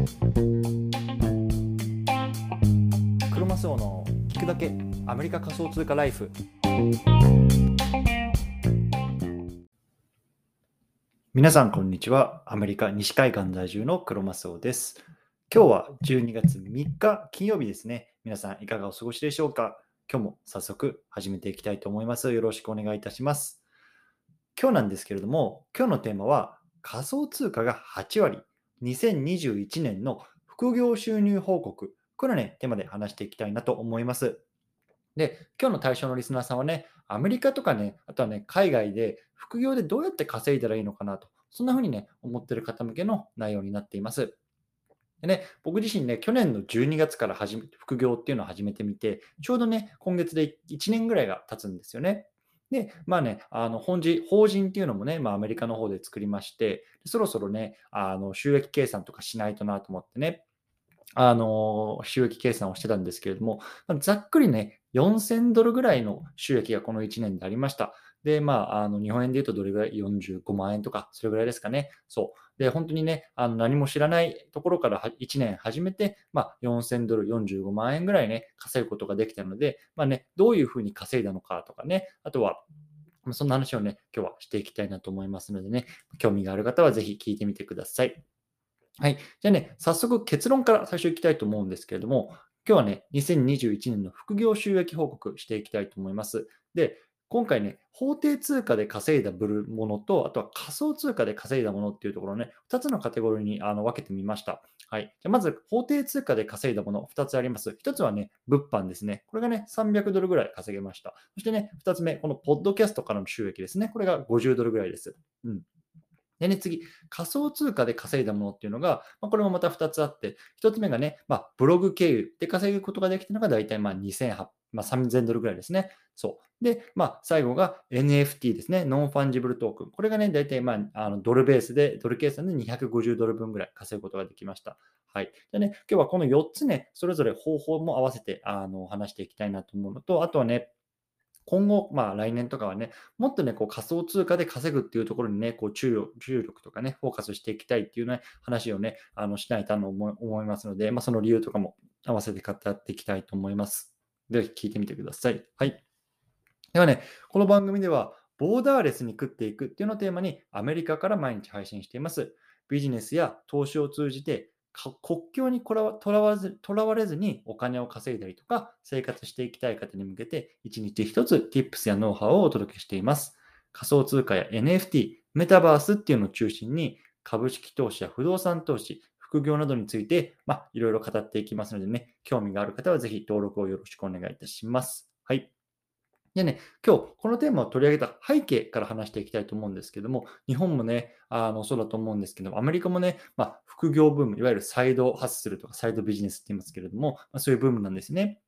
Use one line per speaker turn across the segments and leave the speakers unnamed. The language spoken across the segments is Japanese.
クロマスオの聞くだけアメリカ仮想通貨ライフ。皆さんこんにちは。アメリカ西海岸在住のクロマスオです。今日は12月3日金曜日ですね。皆さんいかがお過ごしでしょうか？今日も早速始めていきたいと思います。よろしくお願いいたします。今日なんですけれども今日のテーマは仮想通貨が8割。2021年の副業収入報告これをね、テーマで話していきたいなと思います。で、今日の対象のリスナーさんはね、アメリカとかね、あとはね、海外で副業でどうやって稼いだらいいのかなと、そんな風にね、思ってる方向けの内容になっています。でね、僕自身ね、去年の12月から始め副業っていうのを始めてみて、ちょうどね、今月で1年ぐらいが経つんですよね。で、まあね、あの本人法人っていうのもね、まあ、アメリカの方で作りまして、そろそろね、あの収益計算とかしないとなと思ってね、あの、収益計算をしてたんですけれども、ざっくりね、4000ドルぐらいの収益がこの1年でありました。で、まあ、あの日本円で言うとどれぐらい ?45 万円とか、それぐらいですかね。そう。で、本当にね、あの何も知らないところから1年始めて、まあ、4000ドル、45万円ぐらいね、稼ぐことができたので、まあね、どういうふうに稼いだのかとかね、あとは、そんな話をね、今日はしていきたいなと思いますのでね、興味がある方はぜひ聞いてみてください。はい。じゃあね、早速結論から最初いきたいと思うんですけれども、今日はね、2021年の副業収益報告していきたいと思います。で、今回ね、法定通貨で稼いだものと、あとは仮想通貨で稼いだものっていうところね、2つのカテゴリーにあの分けてみました。はい。じゃまず、法定通貨で稼いだもの、2つあります。1つはね、物販ですね。これがね、300ドルぐらい稼げました。そしてね、2つ目、このポッドキャストからの収益ですね。これが50ドルぐらいです。うん。でね、次、仮想通貨で稼いだものっていうのが、まあ、これもまた2つあって、1つ目がね、まあ、ブログ経由で稼ぐことができたのが大体まあ2800、まあ、3000ドルぐらいですね。そう。で、まあ、最後が NFT ですね。 non-fungible token。これがね、大体まあ、あのドルベースで、ドル計算で250ドル分ぐらい稼ぐことができました。はい。でね、今日はこの4つね、それぞれ方法も合わせてあの話していきたいなと思うのと、あとはね、今後、まあ来年とかはね、もっとね、こう仮想通貨で稼ぐっていうところにね、こう注力注力とかね、フォーカスしていきたいっていうね、話をね、あのしないと思いますので、まあその理由とかも合わせて語っていきたいと思います。ぜひ聞いてみてください。はい。ではね、この番組では、ボーダーレスに食っていくっていうのをテーマにアメリカから毎日配信しています。ビジネスや投資を通じて国境にとらわずとらわれずにお金を稼いだりとか生活していきたい方に向けて一日一つ Tips やノウハウをお届けしています。仮想通貨や NFT、メタバースっていうのを中心に株式投資や不動産投資、副業などについて、まあ、いろいろ語っていきますのでね、興味がある方はぜひ登録をよろしくお願いいたします。はい。でね、今日このテーマを取り上げた背景から話していきたいと思うんですけども、日本もね、あのそうだと思うんですけども、アメリカもね、まあ、副業ブーム、いわゆるサイドハッスルとかサイドビジネスって言いますけれども、まあ、そういうブームなんですね。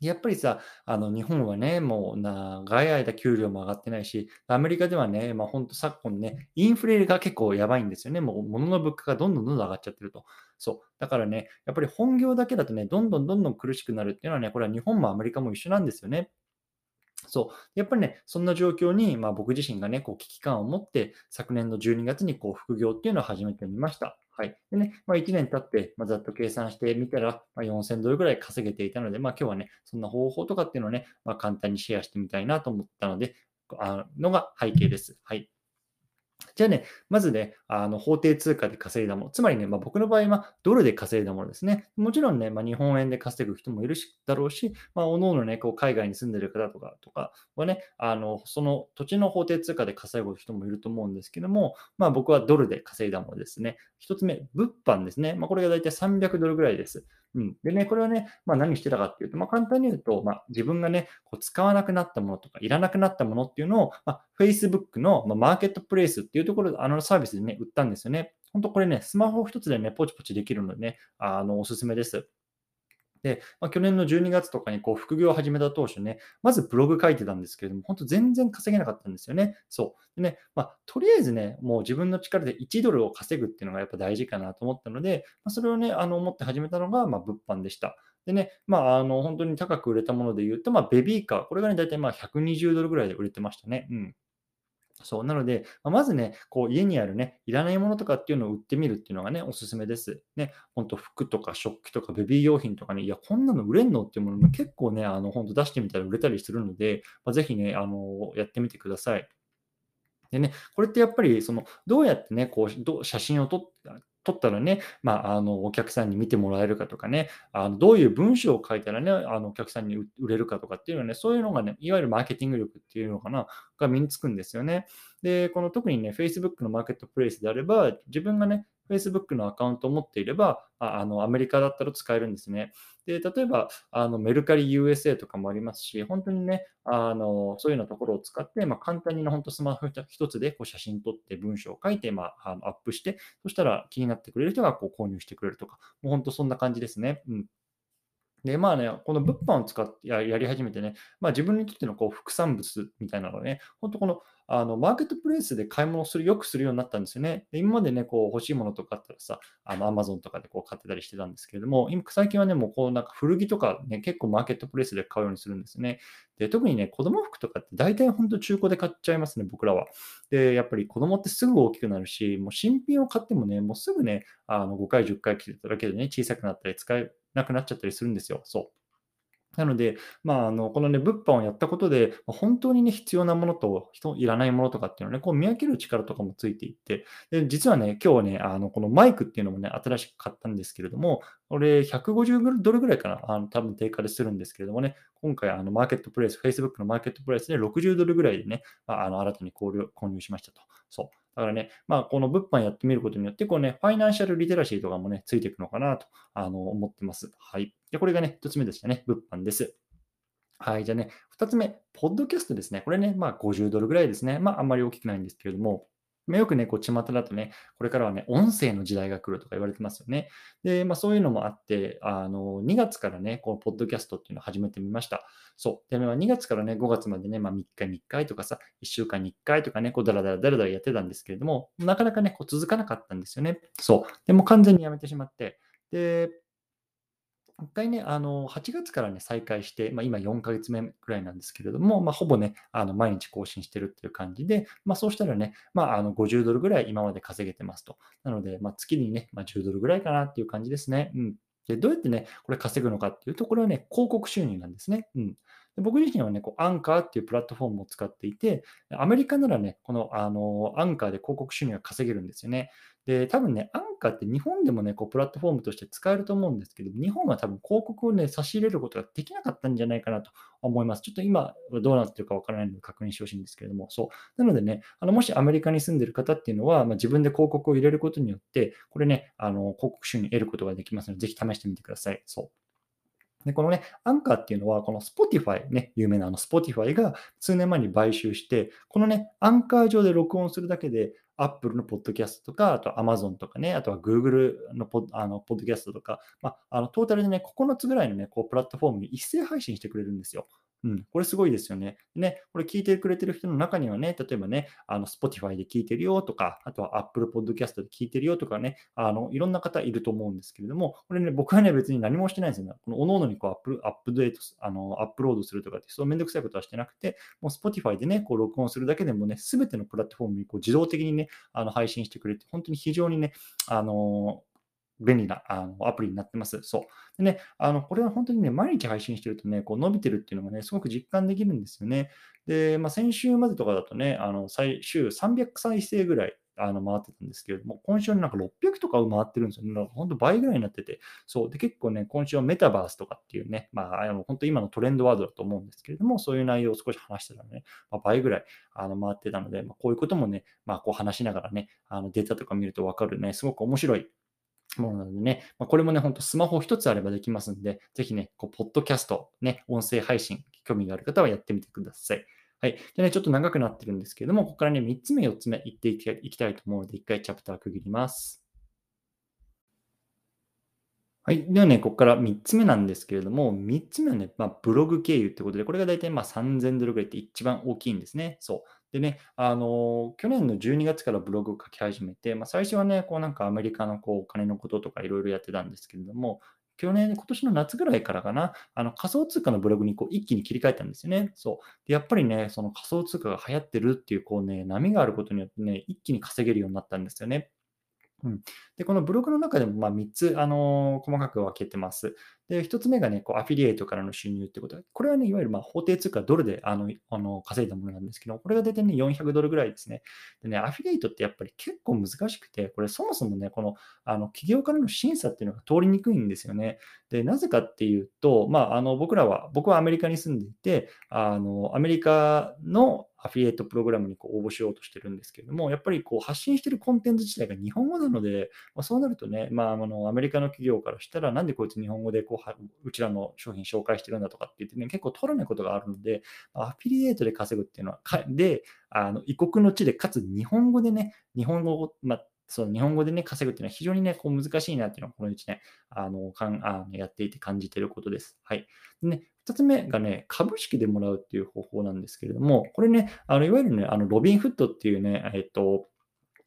やっぱりさ、あの日本はね、もう長い間給料も上がってないし、アメリカではね、まあ本当昨今ね、インフレが結構やばいんですよね。もう物の物価がどんどんどんどん上がっちゃってると。そう。だからね、やっぱり本業だけだとね、どんどんどんどん苦しくなるっていうのはね、これは日本もアメリカも一緒なんですよね。そう。やっぱりね、そんな状況に、まあ、僕自身がね、こう危機感を持って、昨年の12月にこう副業っていうのを始めてみました。はい。でね、まあ、1年経って、ま、ざっと計算してみたら、ま、4000ドルぐらい稼げていたので、まあ、今日はね、そんな方法とかっていうのをね、まあ、簡単にシェアしてみたいなと思ったので、あのが背景です。はい。じゃあね、まずね、あの法定通貨で稼いだもの、つまりね、まあ、僕の場合はドルで稼いだものですね。もちろんね、まあ、日本円で稼ぐ人もいるしだろうし、まあ、おのおのね、こう海外に住んでる方とかとかはね、あのその土地の法定通貨で稼ぐ人もいると思うんですけども、まあ、僕はドルで稼いだものですね。一つ目、物販ですね。まあ、これが大体300ドルぐらいです。うん。でね、これはね、まあ、何してたかっていうと、まあ、簡単に言うと、まあ、自分がね、こう使わなくなったものとか、いらなくなったものっていうのを、まあ、Facebook の、まあ、マーケットプレイスっていうところで、あのサービスでね、売ったんですよね。本当これね、スマホ一つでね、ポチポチできるのでね、あの、おすすめです。で、まあ、去年の12月とかにこう副業を始めた当初ね、まずブログ書いてたんですけれども、本当全然稼げなかったんですよね。そう。でね、まあ、とりあえずね、もう自分の力で1ドルを稼ぐっていうのがやっぱ大事かなと思ったので、まあ、それをね、あの思って始めたのが、まあ、物販でした。でね、まあ、あの本当に高く売れたもので言うと、まあ、ベビーカー、これがね、大体まあ120ドルぐらいで売れてましたね。うん。そう、なので、ま、ずね、こう家にあるね、いらないものとかっていうのを売ってみるっていうのがね、おすすめです。ね、ほんと服とか食器とかベビー用品とかね、いや、こんなの売れんのっていうものも結構ね、あの、ほんと出してみたら売れたりするので、ま、ぜひね、あの、やってみてください。でね、これってやっぱりその、どうやってね、こう、ど写真を撮った撮ったらね、まあ、あの、お客さんに見てもらえるかとかね、あの、どういう文章を書いたらね、あの、お客さんに売れるかとかっていうのはね、そういうのがね、いわゆるマーケティング力っていうのかな、が身につくんですよね。で、この特にね、Facebook のマーケットプレイスであれば、自分がね、Facebook のアカウントを持っていれば、あのアメリカだったら使えるんですね。で、例えば、あのメルカリ USA とかもありますし、本当にね、あのそういうようなところを使って、まあ、簡単にね、本当スマホ一つでこう写真撮って文章を書いて、まあ、あのアップして、そしたら気になってくれる人がこう購入してくれるとか、もう本当そんな感じですね。うんで、まあね、この物販を使ってやり始めてね、まあ自分にとってのこう副産物みたいなのね、本当このあのマーケットプレイスで買い物する、よくするようになったんですよね。で今までね、こう欲しいものとかあったらさ、あの Amazon とかでこう買ってたりしてたんですけれども、今最近はね、もうこうなんか古着とかね、結構マーケットプレイスで買うようにするんですね。で、特にね、子供服とかって大体本当中古で買っちゃいますね、僕らは。で、やっぱり子供ってすぐ大きくなるし、もう新品を買ってもね、もうすぐね、あの5回、10回着てただけでね、小さくなったり使えなくなっちゃったりするんですよ。そう。なので、まあ、あの、このね、物販をやったことで、本当にね、必要なものと、人いらないものとかっていうのをね、こう見分ける力とかもついていって、で、実はね、今日ね、あの、このマイクっていうのもね、新しく買ったんですけれども、これ150ドルぐらいかな、あの、多分定価でするんですけれどもね、今回あの、マーケットプレイス、Facebook のマーケットプレイスで60ドルぐらいでね、ま、あの、新たに購入購入しましたと。そう。だからね、まあ、この物販やってみることによって、こうね、ファイナンシャルリテラシーとかもね、ついていくのかなと、あの、思ってます。はい。で、これがね、1つ目でしたね、物販です。はい、じゃあね、2つ目、ポッドキャストですね。これね、まあ50ドルぐらいですね。まああんまり大きくないんですけれども、ま、よくね、こう、巷だとね、これからはね、音声の時代が来るとか言われてますよね。で、まあそういうのもあって、あの、2月からね、このポッドキャストっていうのを始めてみました。そう。で、まあ2月からね、5月までね、まあ3日に1回とかさ、1週間に1回とかね、こう、だらだらだらだらやってたんですけれども、なかなかね、こう続かなかったんですよね。そう。でも完全にやめてしまって、で、一回ね、あの、8月からね、再開して、まあ、今4ヶ月目ぐらいなんですけれども、まあ、ほぼね、あの、毎日更新してるっていう感じで、まあ、そうしたらね、まあ、あの、50ドルぐらい今まで稼げてますと。なので、まあ、月にね、まあ、10ドルぐらいかなっていう感じですね。うん。で、どうやってね、これ稼ぐのかっていうと、これはね、広告収入なんですね。うん。僕自身はね、こうアンカーっていうプラットフォームを使っていて、アメリカならね、このあのアンカーで広告収入が稼げるんですよね。で、多分ね、アンカーって日本でもね、こうプラットフォームとして使えると思うんですけど、日本は多分広告をね、差し入れることができなかったんじゃないかなと思います。ちょっと今はどうなってるかわからないので確認してほしいんですけれども、そう。なのでね、あのもしアメリカに住んでる方っていうのは、まあ、自分で広告を入れることによって、これね、あの広告収入得ることができますので、ぜひ試してみてください。そう。で、このね、アンカーっていうのは、この Spotify ね、有名なあの Spotify が数年前に買収して、このね、アンカー上で録音するだけで、Apple のポッドキャストとか、あと Amazon とかね、あとは Google のポあのポッドキャストとか、まあ、あのトータルでね、9つぐらいのね、こうプラットフォームに一斉配信してくれるんですよ。うん、これすごいですよね。ね、これ聞いてくれてる人の中にはね、例えばね、あの Spotify で聞いてるよとか、あとは Apple Podcast で聞いてるよとかね、あのいろんな方いると思うんですけれども、これね、僕はね、別に何もしてないんですよね。この各々にこうアップアップデート、あのアップロードするとかって、そうめんどくさいことはしてなくて、もう Spotify でね、こう録音するだけでもね、すべてのプラットフォームにこう自動的にね、あの配信してくれて、本当に非常にね、あの便利なあのアプリになってます。そう。でね、あのこれは本当にね、毎日配信してるとね、こう伸びてるっていうのがね、すごく実感できるんですよね。で、まあ、先週までとかだとね、あの最週300再生ぐらいあの回ってたんですけれども、今週なんか600とか回ってるんですよね。本当倍ぐらいになってて、そう。で、結構ね、今週はメタバースとかっていうね、まあ、あの本当今のトレンドワードだと思うんですけれども、そういう内容を少し話してたらね、まあ、倍ぐらいあの回ってたので、まあ、こういうこともね、まあ、こう話しながらね、あのデータとか見るとわかるね、すごく面白いものなのでね、まあ、これもね、ほんとスマホ一つあればできますんで、ぜひね、こう、ポッドキャスト、ね、音声配信、興味がある方はやってみてください。はい。でね、ちょっと長くなってるんですけれども、ここからね、3つ目、4つ目、いっていきたいと思うので、1回チャプター区切ります。はい。ではね、ここから3つ目なんですけれども、3つ目はね、まあ、ブログ経由ってことで、これが大体まあ3000ドルぐらいって一番大きいんですね。そう。でね、あの、去年の12月からブログを書き始めて、まあ、最初はね、こうなんかアメリカのこうお金のこととかいろいろやってたんですけれども、去年、今年の夏ぐらいからかな、あの仮想通貨のブログにこう一気に切り替えたんですよね。そう。で、やっぱりね、その仮想通貨が流行ってるっていうこうね、波があることによってね、一気に稼げるようになったんですよね。うん、で、このブログの中でもまあ3つ、あのー細かく分けてます。で、1つ目がね、こうアフィリエイトからの収入ってことで、これはね、いわゆるまあ法定通貨ドルであのあの稼いだものなんですけど、これが大体ね、400ドルぐらいですね。でね、アフィリエイトってやっぱり結構難しくて、これそもそもね、このあの企業からの審査っていうのが通りにくいんですよね。で、なぜかっていうと、まあ、あの僕らは、僕はアメリカに住んでいて、あのアメリカのアフィリエイトプログラムにこう応募しようとしてるんですけれども、やっぱりこう発信してるコンテンツ自体が日本語なので、まあ、そうなるとね、まあ、あのアメリカの企業からしたら、なんでこいつ日本語でこううちらの商品紹介してるんだとかって言ってね、結構取らないことがあるので、アフィリエイトで稼ぐっていうのは、で、あの異国の地で、かつ日本語でね、日本語を、まあ、その日本語でね、稼ぐっていうのは非常にね、こう難しいなっていうのは、この1年、あの、かんあのやっていて感じてることです。はい。でね、2つ目がね、株式でもらうっていう方法なんですけれども、これね、あのいわゆるね、あのロビンフットっていうね、えっと、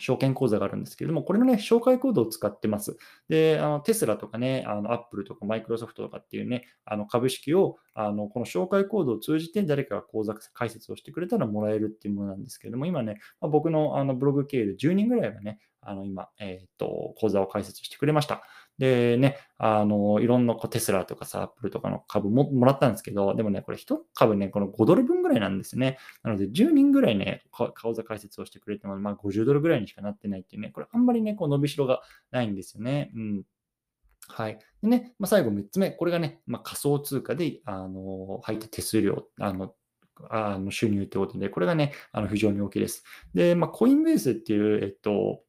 証券口座があるんですけれども、これのね、紹介コードを使ってます。で、あのテスラとかね、あのアップルとかマイクロソフトとかっていうね、あの株式をあのこの紹介コードを通じて誰かが口座開設をしてくれたらもらえるっていうものなんですけれども、今ね、まあ、僕のあのブログ経由で10人ぐらいがね、あの今、えっ、と、口座を開設してくれました。でね、あの、いろんなこうテスラとかさ、アップルとかの株ももらったんですけど、でもね、これ1株ね、この5ドル分ぐらいなんですね。なので、10人ぐらいね、口座開設をしてくれても、まあ50ドルぐらいにしかなってないっていうね、これあんまりね、こう伸びしろがないんですよね。うん。はい。でね、まあ、最後3つ目、これがね、まあ、仮想通貨で、あの、入った手数料、あの、あの収入ってことで、これがね、あの非常に大きいです。で、まあ、コインベースっていう、えっと、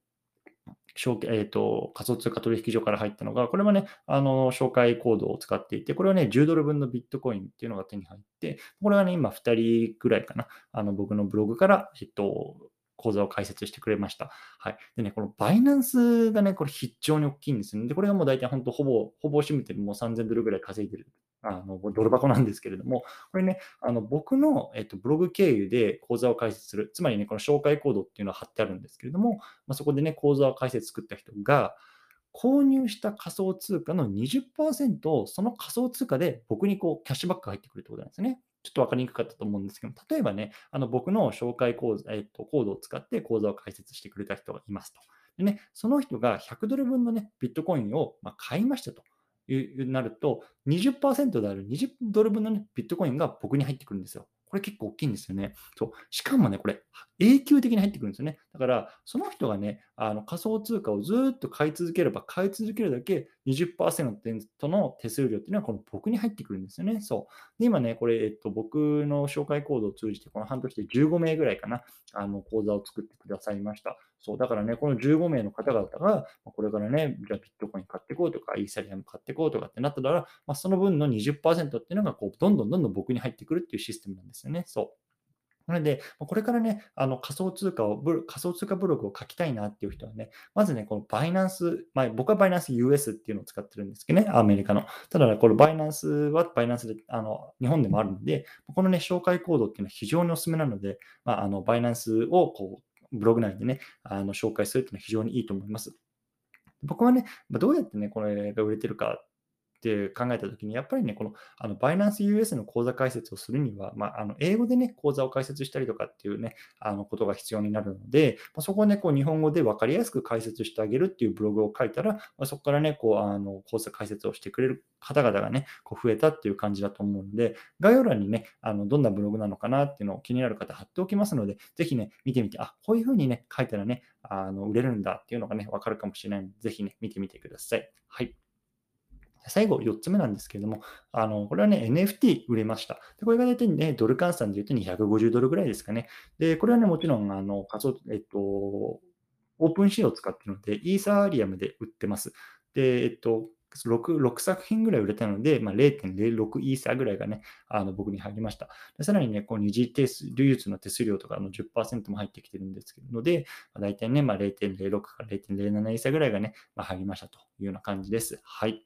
証、え、ー、と、仮想通貨取引所から入ったのが、これはね、あの、紹介コードを使っていて、これはね、10ドル分のビットコインっていうのが手に入って、これはね、今2人ぐらいかな、あの、僕のブログから、えっと、講座を開設してくれました。はい。でね、このバイナンスがね、これ非常に大きいんですよね。で、これがもう大体本当ほぼ、ほぼ占めてるもう3000ドルぐらい稼いでるあのドル箱なんですけれども、これね、あの僕の、えっと、ブログ経由で講座を開設する、つまりね、この紹介コードっていうのは貼ってあるんですけれども、まあ、そこでね、講座を開設作った人が、購入した仮想通貨の20%をその仮想通貨で僕にこうキャッシュバックが入ってくるってことなんですね。ちょっと分かりにくかったと思うんですけど、例えばね、あの僕の紹介講座、えっと、コードを使って講座を開設してくれた人がいますと。でね、その人が100ドル分のね、ビットコインをま買いましたと。いうなると、20%である20ドル分の、ね、ビットコインが僕に入ってくるんですよ。これ結構大きいんですよね。そう。しかもね、これ、永久的に入ってくるんですよね。だから、その人がね、あの仮想通貨をずっと買い続ければ、買い続けるだけ20%の手数料っていうのは、この僕に入ってくるんですよね。そう。で、今ね、これ、えっと、僕の紹介コードを通じて、この半年で15名ぐらいかな、あの、講座を作ってくださいました。そう。だからね、この15名の方々が、これからね、じゃあビットコイン買ってこうとか、イーサリアム買ってこうとかってなったら、まあ、その分の20%っていうのが、こう、どんどんどんどん僕に入ってくるっていうシステムなんですよね。そう。なので、これからね、あの仮想通貨を、仮想通貨ブログを書きたいなっていう人はね、まずね、このバイナンス、まあ、僕はバイナンス US っていうのを使ってるんですけどね、アメリカの。ただ、ね、このバイナンスはバイナンスで、あの、日本でもあるので、このね、紹介コードっていうのは非常におすすめなので、まあ、あの、バイナンスをこう、ブログ内でね、あの紹介するっていうのは非常にいいと思います。僕はね、どうやってね、これが売れてるかって考えたときに、やっぱりね、このあのバイナンス US の口座開設をするには、まあ、あの英語でね、口座を開設したりとかっていうね、あのことが必要になるので、まあ、そこをね、こう日本語で分かりやすく解説してあげるっていうブログを書いたら、まあ、そこからね、こうあの口座開設をしてくれる方々がね、こう増えたっていう感じだと思うので、概要欄にね、あのどんなブログなのかなっていうのを気になる方貼っておきますので、ぜひね、見てみて、あ、こういうふうにね、書いたらね、あの売れるんだっていうのがね、わかるかもしれないので、ぜひね、見てみてください。はい。最後、4つ目なんですけれども、あのこれはね、NFT 売れました。でこれが大体ね、ドル換算で言うと250ドルぐらいですかね。で、これはね、もちろん、あの仮想、えっと、オープンシーを使っているので、イーサーリアムで売ってます。で、えっと、6, 6作品ぐらい売れたので、まあ、0.06イーサーぐらいがね、あの僕に入りました。でさらにね、こう二次手数、流通の手数料とかの10%も入ってきてるんですけどので、まあ、大体ね、まあ、0.06から0.07イーサーぐらいがね、まあ、入りましたというような感じです。はい。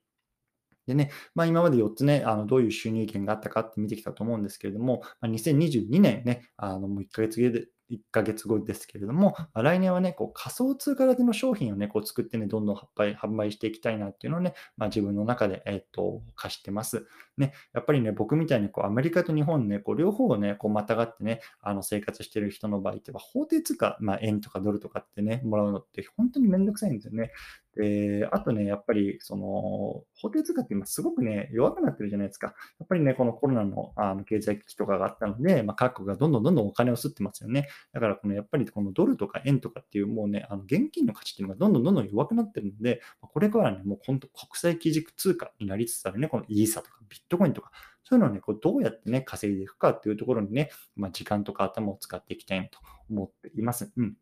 でね、まあ、今まで4つね、あのどういう収入源があったかって見てきたと思うんですけれども、まあ、2022年ね、あのもう1ヶ月で1ヶ月後ですけれども、まあ、来年はね、こう仮想通貨型の商品をね、こう作ってね、どんどん販売販売していきたいなっていうのをね、まあ、自分の中で、えっ、と、課してます。ね、やっぱりね、僕みたいにこうアメリカと日本ね、こう両方をね、こうまたがってね、あの生活してる人の場合って、法定通貨、まあ、円とかドルとかってね、もらうのって本当にめんどくさいんですよね。で、あとね、やっぱり、その、法定通貨って今すごくね、弱くなってるじゃないですか。やっぱりね、このコロナのあの経済危機とかがあったので、まあ、各国がどんどんどんどんお金を吸ってますよね。だから、このやっぱりこのドルとか円とかっていう、もうね、あの現金の価値っていうのがどんどんどんどん弱くなってるので、これからね、もう本当国際基軸通貨になりつつあるね、このイーサとかビットコインとか、そういうのをね、こうどうやってね、稼いでいくかっていうところにね、まあ、時間とか頭を使っていきたいなと思っています。うん。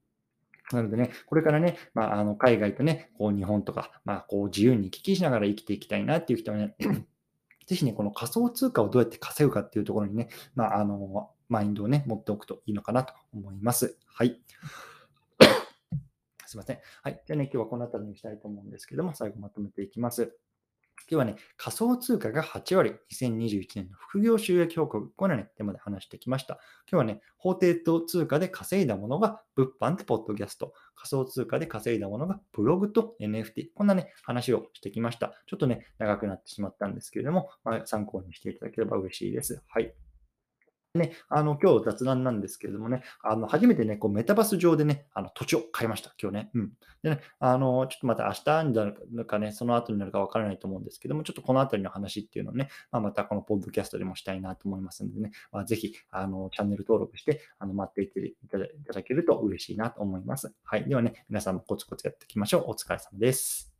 なのでね、これからね、まあ、あの海外とね、こう日本とか、まあ、こう自由に行き来しながら生きていきたいなっていう人はね、ぜひね、この仮想通貨をどうやって稼ぐかっていうところにね、まあ、あの、マインドをね、持っておくといいのかなと思います。はい。すいません。はい。じゃあね、今日はこの辺りにしたいと思うんですけども、最後まとめていきます。今日はね、仮想通貨が8割、2021年の副業収益報告、このような、ね、テーマで話してきました。今日はね、法定と通貨で稼いだものが物販とポッドキャスト、仮想通貨で稼いだものがブログと NFT、こんなね、話をしてきました。ちょっとね、長くなってしまったんですけれども、まあ、参考にしていただければ嬉しいです。はい。ね、あの、今日雑談なんですけれどもね、あの、初めてね、こう、メタバス上でね、あの、土地を買いました、今日ね。うん。でね、あの、ちょっとまた明日になるかね、その後になるかわからないと思うんですけども、ちょっとこのあたりの話っていうのをね、まあ、またこのポッドキャストでもしたいなと思いますのでね、まあ、ぜひ、あの、チャンネル登録して、あの、待っていていただけると嬉しいなと思います。はい。ではね、皆さんもコツコツやっていきましょう。お疲れ様です。